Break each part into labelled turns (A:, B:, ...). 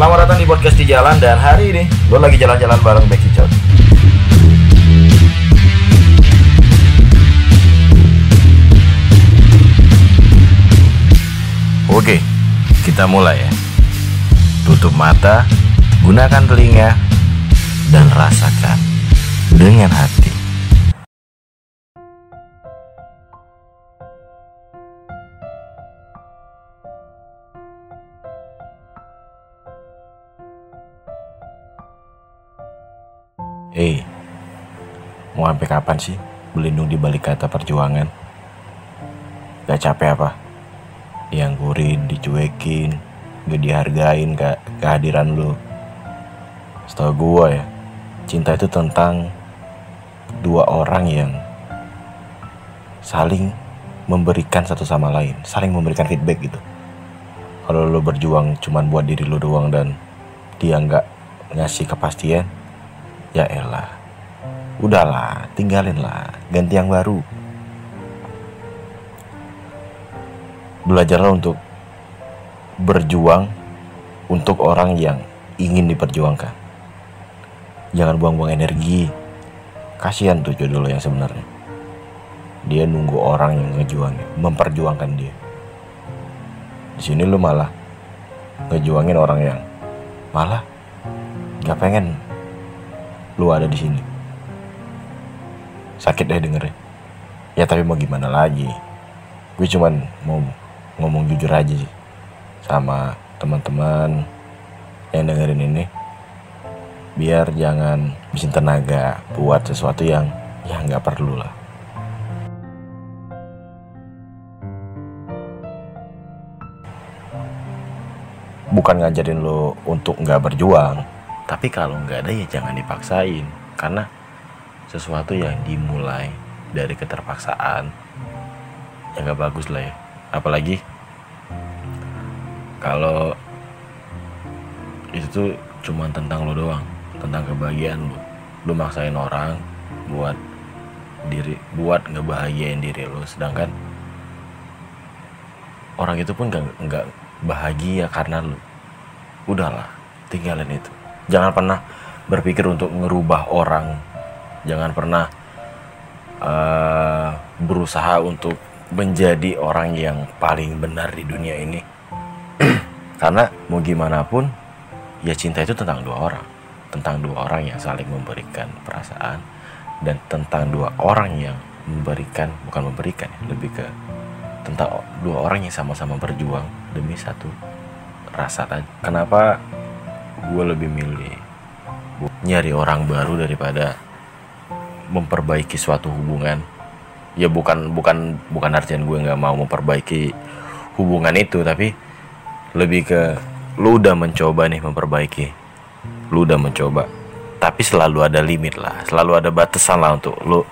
A: Selamat datang di podcast di jalan dan hari ini gue lagi jalan-jalan bareng Becky Chot. Oke, kita mulai ya. Tutup mata, gunakan telinga, dan rasakan dengan hati. Mau sampai kapan sih berlindung di balik kata perjuangan? Gak capek apa? Yang gurin, dicuekin, gak dihargain gak kehadiran lu. Setahu gua ya, cinta itu tentang dua orang yang saling memberikan satu sama lain, saling memberikan feedback gitu. Kalau lu berjuang cuman buat diri lu doang dan dia nggak ngasih kepastian, ya elah. Udahlah, tinggalin lah, ganti yang baru. Belajarlah untuk berjuang untuk orang yang ingin diperjuangkan. Jangan buang-buang energi. Kasihan tuh jodoh lo yang sebenarnya. Dia nunggu orang yang ngejuangin, memperjuangkan dia. Di sini lu malah ngejuangin orang yang malah gak pengen lu ada di sini. Sakit deh dengernya. Ya tapi mau gimana lagi? Gue cuman mau ngomong jujur aja sih sama teman-teman yang dengerin ini biar jangan bikin tenaga buat sesuatu yang ya nggak perlu lah bukan ngajarin lo untuk nggak berjuang tapi kalau nggak ada ya jangan dipaksain karena sesuatu yang dimulai dari keterpaksaan ya nggak bagus lah ya. Apalagi kalau itu cuma tentang lo doang tentang kebahagiaan lo. Lo maksain orang buat diri buat ngebahagiain diri lo. Sedangkan orang itu pun nggak nggak bahagia karena lo. Udahlah tinggalin itu. Jangan pernah berpikir untuk ngerubah orang jangan pernah uh, berusaha untuk menjadi orang yang paling benar di dunia ini. Karena mau gimana pun ya cinta itu tentang dua orang. Tentang dua orang yang saling memberikan perasaan dan tentang dua orang yang memberikan bukan memberikan ya, lebih ke tentang dua orang yang sama-sama berjuang demi satu rasa tadi. Kenapa gue lebih milih nyari orang baru daripada memperbaiki suatu hubungan. Ya bukan bukan bukan artian gue nggak mau memperbaiki hubungan itu tapi lebih ke lu udah mencoba nih memperbaiki. Lu udah mencoba. Tapi selalu ada limit lah selalu ada batasan lah untuk lu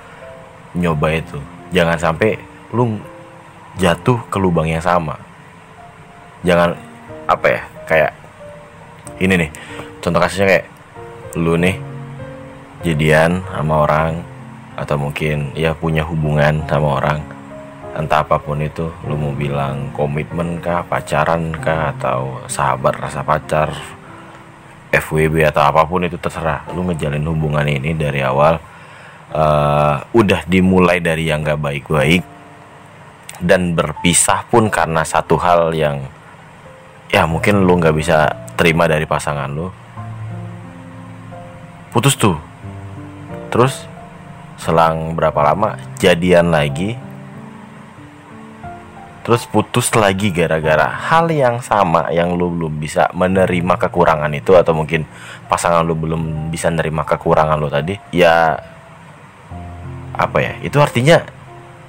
A: nyoba itu. Jangan sampai lu jatuh ke lubang yang sama. Jangan apa ya kayak ini nih. Contoh kasusnya kayak lu nih jadian sama orang atau mungkin ya punya hubungan sama orang. Entah apa pun itu lu mau bilang komitmen kah pacaran kah atau sahabat rasa pacar FWB atau apa pun itu terserah. Lu ngejalin hubungan ini dari awal uh, udah dimulai dari yang gak baik-baik dan berpisah pun karena satu hal yang ya mungkin lu nggak bisa terima dari pasangan lu putus tuh terus selang berapa lama jadian lagi. Terus putus lagi gara-gara hal yang sama yang lu belum bisa menerima kekurangan itu atau mungkin pasangan lu belum bisa menerima kekurangan lu tadi ya apa ya itu artinya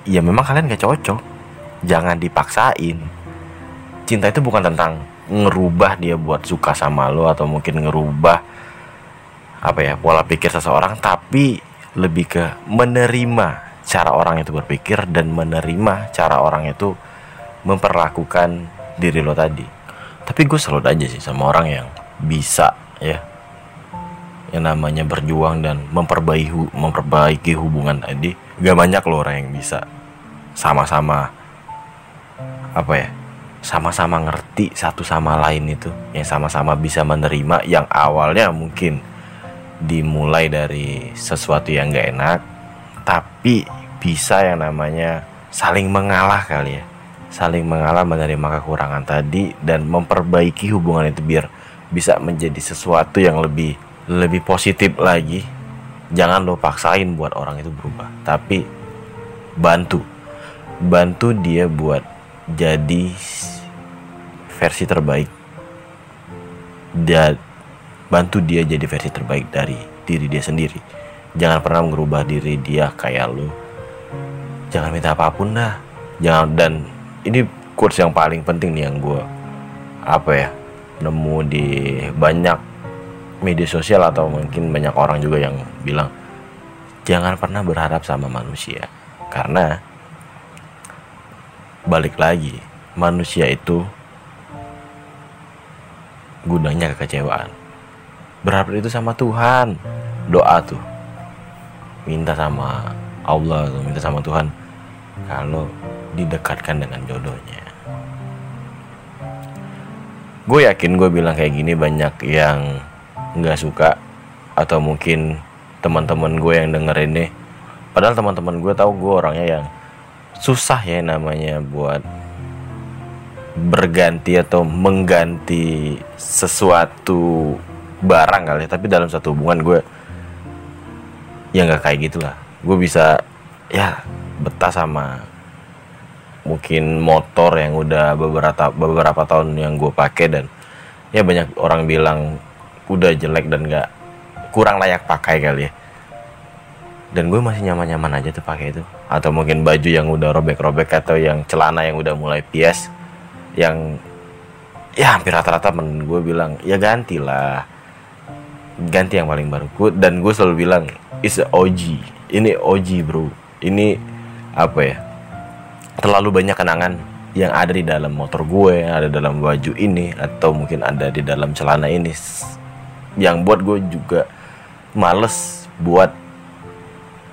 A: ya memang kalian gak cocok. Jangan dipaksain. Cinta itu bukan tentang ngerubah dia buat suka sama lo atau mungkin ngerubah apa ya pola pikir seseorang tapi lebih ke menerima cara orang itu berpikir dan menerima cara orang itu memperlakukan diri lo tadi. Tapi gue salut aja sih sama orang yang bisa ya. Yang namanya berjuang dan memperbaiki memperbaiki hubungan tadi. Gak banyak lo orang yang bisa sama-sama apa ya sama-sama ngerti satu sama lain itu. Yang sama-sama bisa menerima yang awalnya mungkin dimulai dari sesuatu yang gak enak tapi bisa yang namanya saling mengalah kali ya. Saling mengalah menerima kekurangan tadi dan memperbaiki hubungan itu biar bisa menjadi sesuatu yang lebih lebih positif lagi. Jangan lo paksain buat orang itu berubah tapi bantu. Bantu dia buat jadi versi terbaik. Dan bantu dia jadi versi terbaik dari diri dia sendiri. Jangan pernah merubah diri dia kayak lo jangan minta apa pun dah. Jangan dan ini quotes yang paling penting nih yang gue apa ya nemu di banyak media sosial atau mungkin banyak orang juga yang bilang jangan pernah berharap sama manusia. Karena balik lagi manusia itu gudangnya kekecewaan berharap itu sama Tuhan. Doa tuh. Minta sama Allah tuh minta sama Tuhan. Kalau didekatkan dengan jodohnya. Gue yakin gue bilang kayak gini banyak yang nggak suka. Atau mungkin teman-teman gue yang denger ini padahal teman-teman gue tahu gue orangnya yang susah ya namanya buat berganti atau mengganti sesuatu barang kali ya. tapi dalam satu hubungan gue ya nggak kayak gitulah. Gue bisa ya betah sama mungkin motor yang udah beberapa beberapa tahun yang gue pakai dan ya banyak orang bilang udah jelek dan nggak kurang layak pakai kali ya. Dan gue masih nyaman-nyaman aja tuh pakai itu. Atau mungkin baju yang udah robek-robek atau yang celana yang udah mulai pias yang ya hampir rata-rata men gue bilang ya gantilah ganti yang paling baru. Dan gue selalu bilang is OG ini OG bro. Ini apa ya? Terlalu banyak kenangan yang ada di dalam motor gue yang ada dalam baju ini atau mungkin ada di dalam celana ini. Yang buat gue juga males buat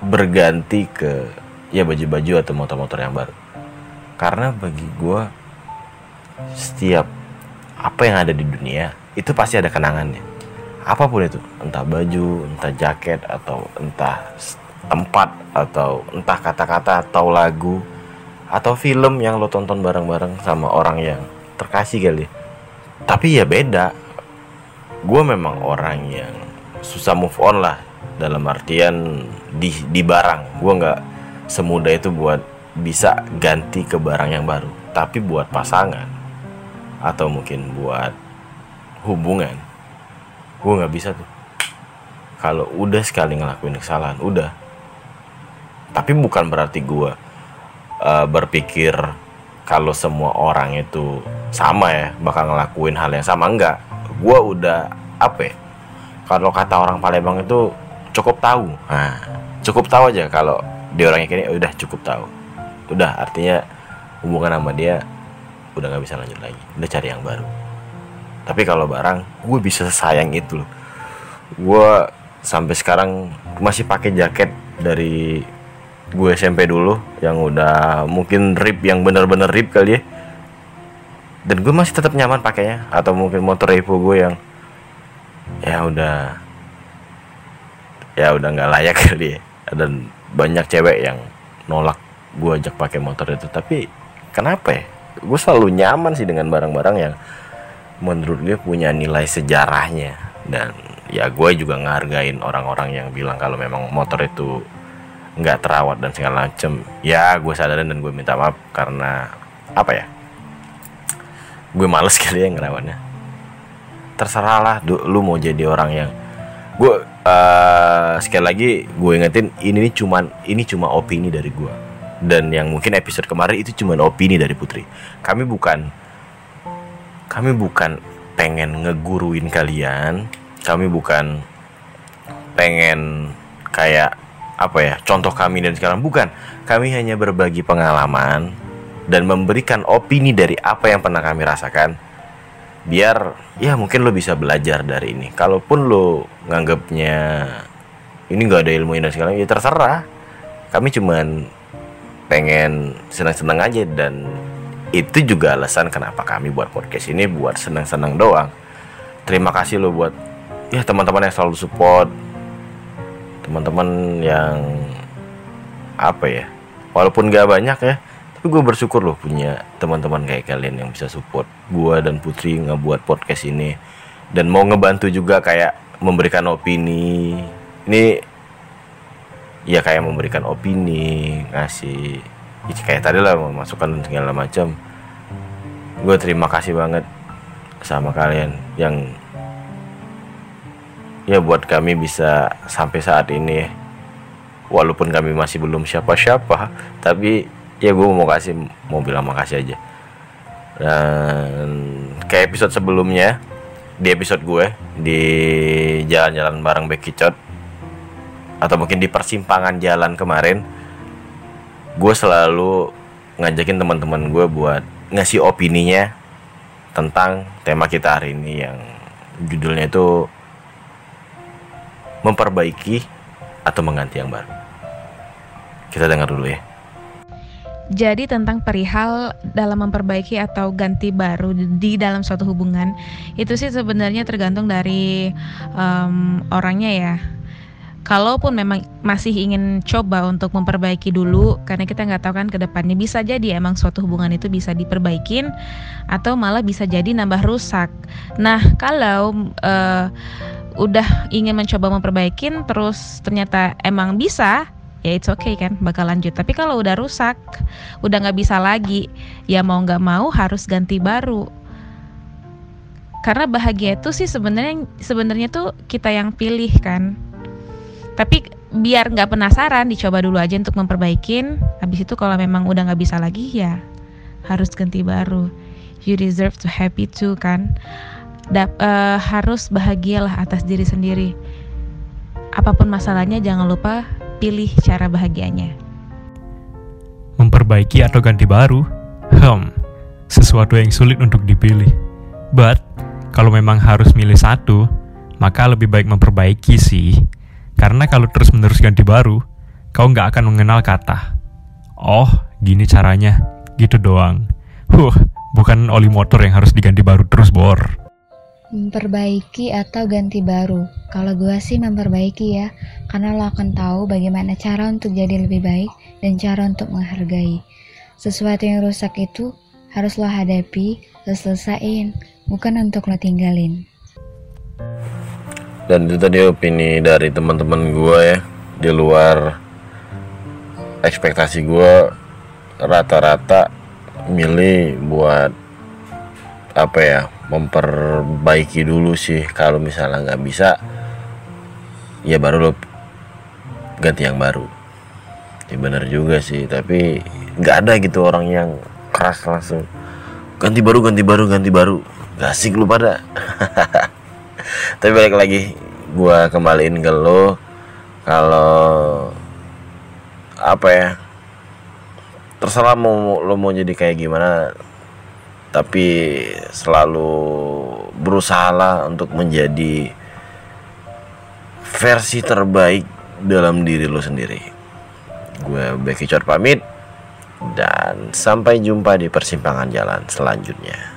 A: berganti ke ya baju-baju atau motor-motor yang baru. Karena bagi gue setiap apa yang ada di dunia itu pasti ada kenangannya apa pun itu entah baju entah jaket atau entah tempat atau entah kata-kata atau lagu atau film yang lo tonton bareng-bareng sama orang yang terkasih kali. Tapi ya beda. Gue memang orang yang susah move on lah dalam artian di di barang. Gue nggak semudah itu buat bisa ganti ke barang yang baru. Tapi buat pasangan atau mungkin buat hubungan gue nggak bisa tuh. Kalau udah sekali ngelakuin kesalahan udah. Tapi bukan berarti gue uh, berpikir kalau semua orang itu sama ya bakal ngelakuin hal yang sama. Enggak. Gue udah apa ya kalau kata orang Palembang itu cukup tahu. Nah cukup tahu aja kalau dia orangnya kini udah cukup tahu. Udah artinya hubungan sama dia udah nggak bisa lanjut lagi. Udah cari yang baru tapi kalau barang gue bisa sayang itu loh. Gue sampai sekarang masih pakai jaket dari gue SMP dulu yang udah mungkin rip yang bener-bener rip kali ya. Dan gue masih tetap nyaman pakainya atau mungkin motor Evo gue yang ya udah ya udah nggak layak kali ya. Dan banyak cewek yang nolak gue ajak pakai motor itu. Tapi kenapa ya? Gue selalu nyaman sih dengan barang-barang yang menurut gue punya nilai sejarahnya. Dan ya gue juga ngargain orang-orang yang bilang kalau memang motor itu nggak terawat dan segala macem. Ya gue sadarin dan gue minta maaf karena apa ya gue males kali ya ngerawatnya terserah lah lu mau jadi orang yang gue uh, sekali lagi gue ingetin ini cuman ini cuma opini dari gue. Dan yang mungkin episode kemarin itu cuma opini dari Putri. Kami bukan kami bukan pengen ngeguruin kalian. Kami bukan pengen kayak apa ya contoh kami dan sekarang. Bukan. Kami hanya berbagi pengalaman dan memberikan opini dari apa yang pernah kami rasakan. Biar ya mungkin lo bisa belajar dari ini. Kalaupun lo nganggapnya ini nggak ada ilmu dan sekarang ya terserah. Kami cuman pengen senang-senang aja dan itu juga alasan kenapa kami buat podcast ini buat senang-senang doang. Terima kasih lo buat ya teman-teman yang selalu support. Teman-teman yang apa ya walaupun gak banyak ya tapi gue bersyukur loh punya teman-teman kayak kalian yang bisa support gue dan Putri ngebuat podcast ini. Dan mau ngebantu juga kayak memberikan opini. Ini ya kayak memberikan opini ngasih ya kayak tadi lah memasukkan segala macam. Gue terima kasih banget sama kalian yang ya buat kami bisa sampai saat ini. Walaupun kami masih belum siapa-siapa tapi ya gue mau kasih mau bilang makasih aja. Dan kayak episode sebelumnya di episode gue di jalan-jalan bareng Becky Chot atau mungkin di persimpangan jalan kemarin gue selalu ngajakin teman-teman gue buat ngasih opininya tentang tema kita hari ini yang judulnya itu memperbaiki atau mengganti yang baru. Kita dengar dulu ya.
B: Jadi tentang perihal dalam memperbaiki atau ganti baru di dalam suatu hubungan itu sih sebenarnya tergantung dari um, orangnya ya kalaupun memang masih ingin coba untuk memperbaiki dulu karena kita nggak tahu kan ke depannya bisa jadi emang suatu hubungan itu bisa diperbaikin atau malah bisa jadi nambah rusak. Nah, kalau uh, udah ingin mencoba memperbaikin terus ternyata emang bisa ya it's okay kan bakal lanjut. Tapi kalau udah rusak udah nggak bisa lagi ya mau nggak mau harus ganti baru. Karena bahagia itu sih sebenarnya sebenarnya tuh kita yang pilih kan tapi biar nggak penasaran dicoba dulu aja untuk memperbaikin. Habis itu kalau memang udah nggak bisa lagi ya harus ganti baru. You deserve to happy too kan? Dap, uh, harus bahagialah atas diri sendiri. Apa pun masalahnya jangan lupa pilih cara bahagianya.
C: Memperbaiki atau ganti baru? Hmm sesuatu yang sulit untuk dipilih. But kalau memang harus milih satu maka lebih baik memperbaiki sih karena kalau terus-menerus ganti baru, kau nggak akan mengenal kata. Oh, gini caranya. Gitu doang. Huh, bukan oli motor yang harus diganti baru terus, Bor.
D: Memperbaiki atau ganti baru. Kalau gue sih memperbaiki ya, karena lo akan tahu bagaimana cara untuk jadi lebih baik dan cara untuk menghargai. Sesuatu yang rusak itu harus lo hadapi, lo selesain, bukan untuk lo tinggalin
A: dan itu tadi opini dari teman-teman gue ya di luar ekspektasi gue rata-rata milih buat apa ya memperbaiki dulu sih. Kalau misalnya nggak bisa ya baru lo ganti yang baru. Ya bener juga sih tapi nggak ada gitu orang yang keras langsung ganti baru ganti baru ganti baru. Gak asik lu pada tapi balik lagi gue kembaliin ke lo kalau apa ya terserah mau lo mau jadi kayak gimana tapi selalu berusaha lah untuk menjadi versi terbaik dalam diri lo sendiri. Gue Becky Cor pamit dan sampai jumpa di persimpangan jalan selanjutnya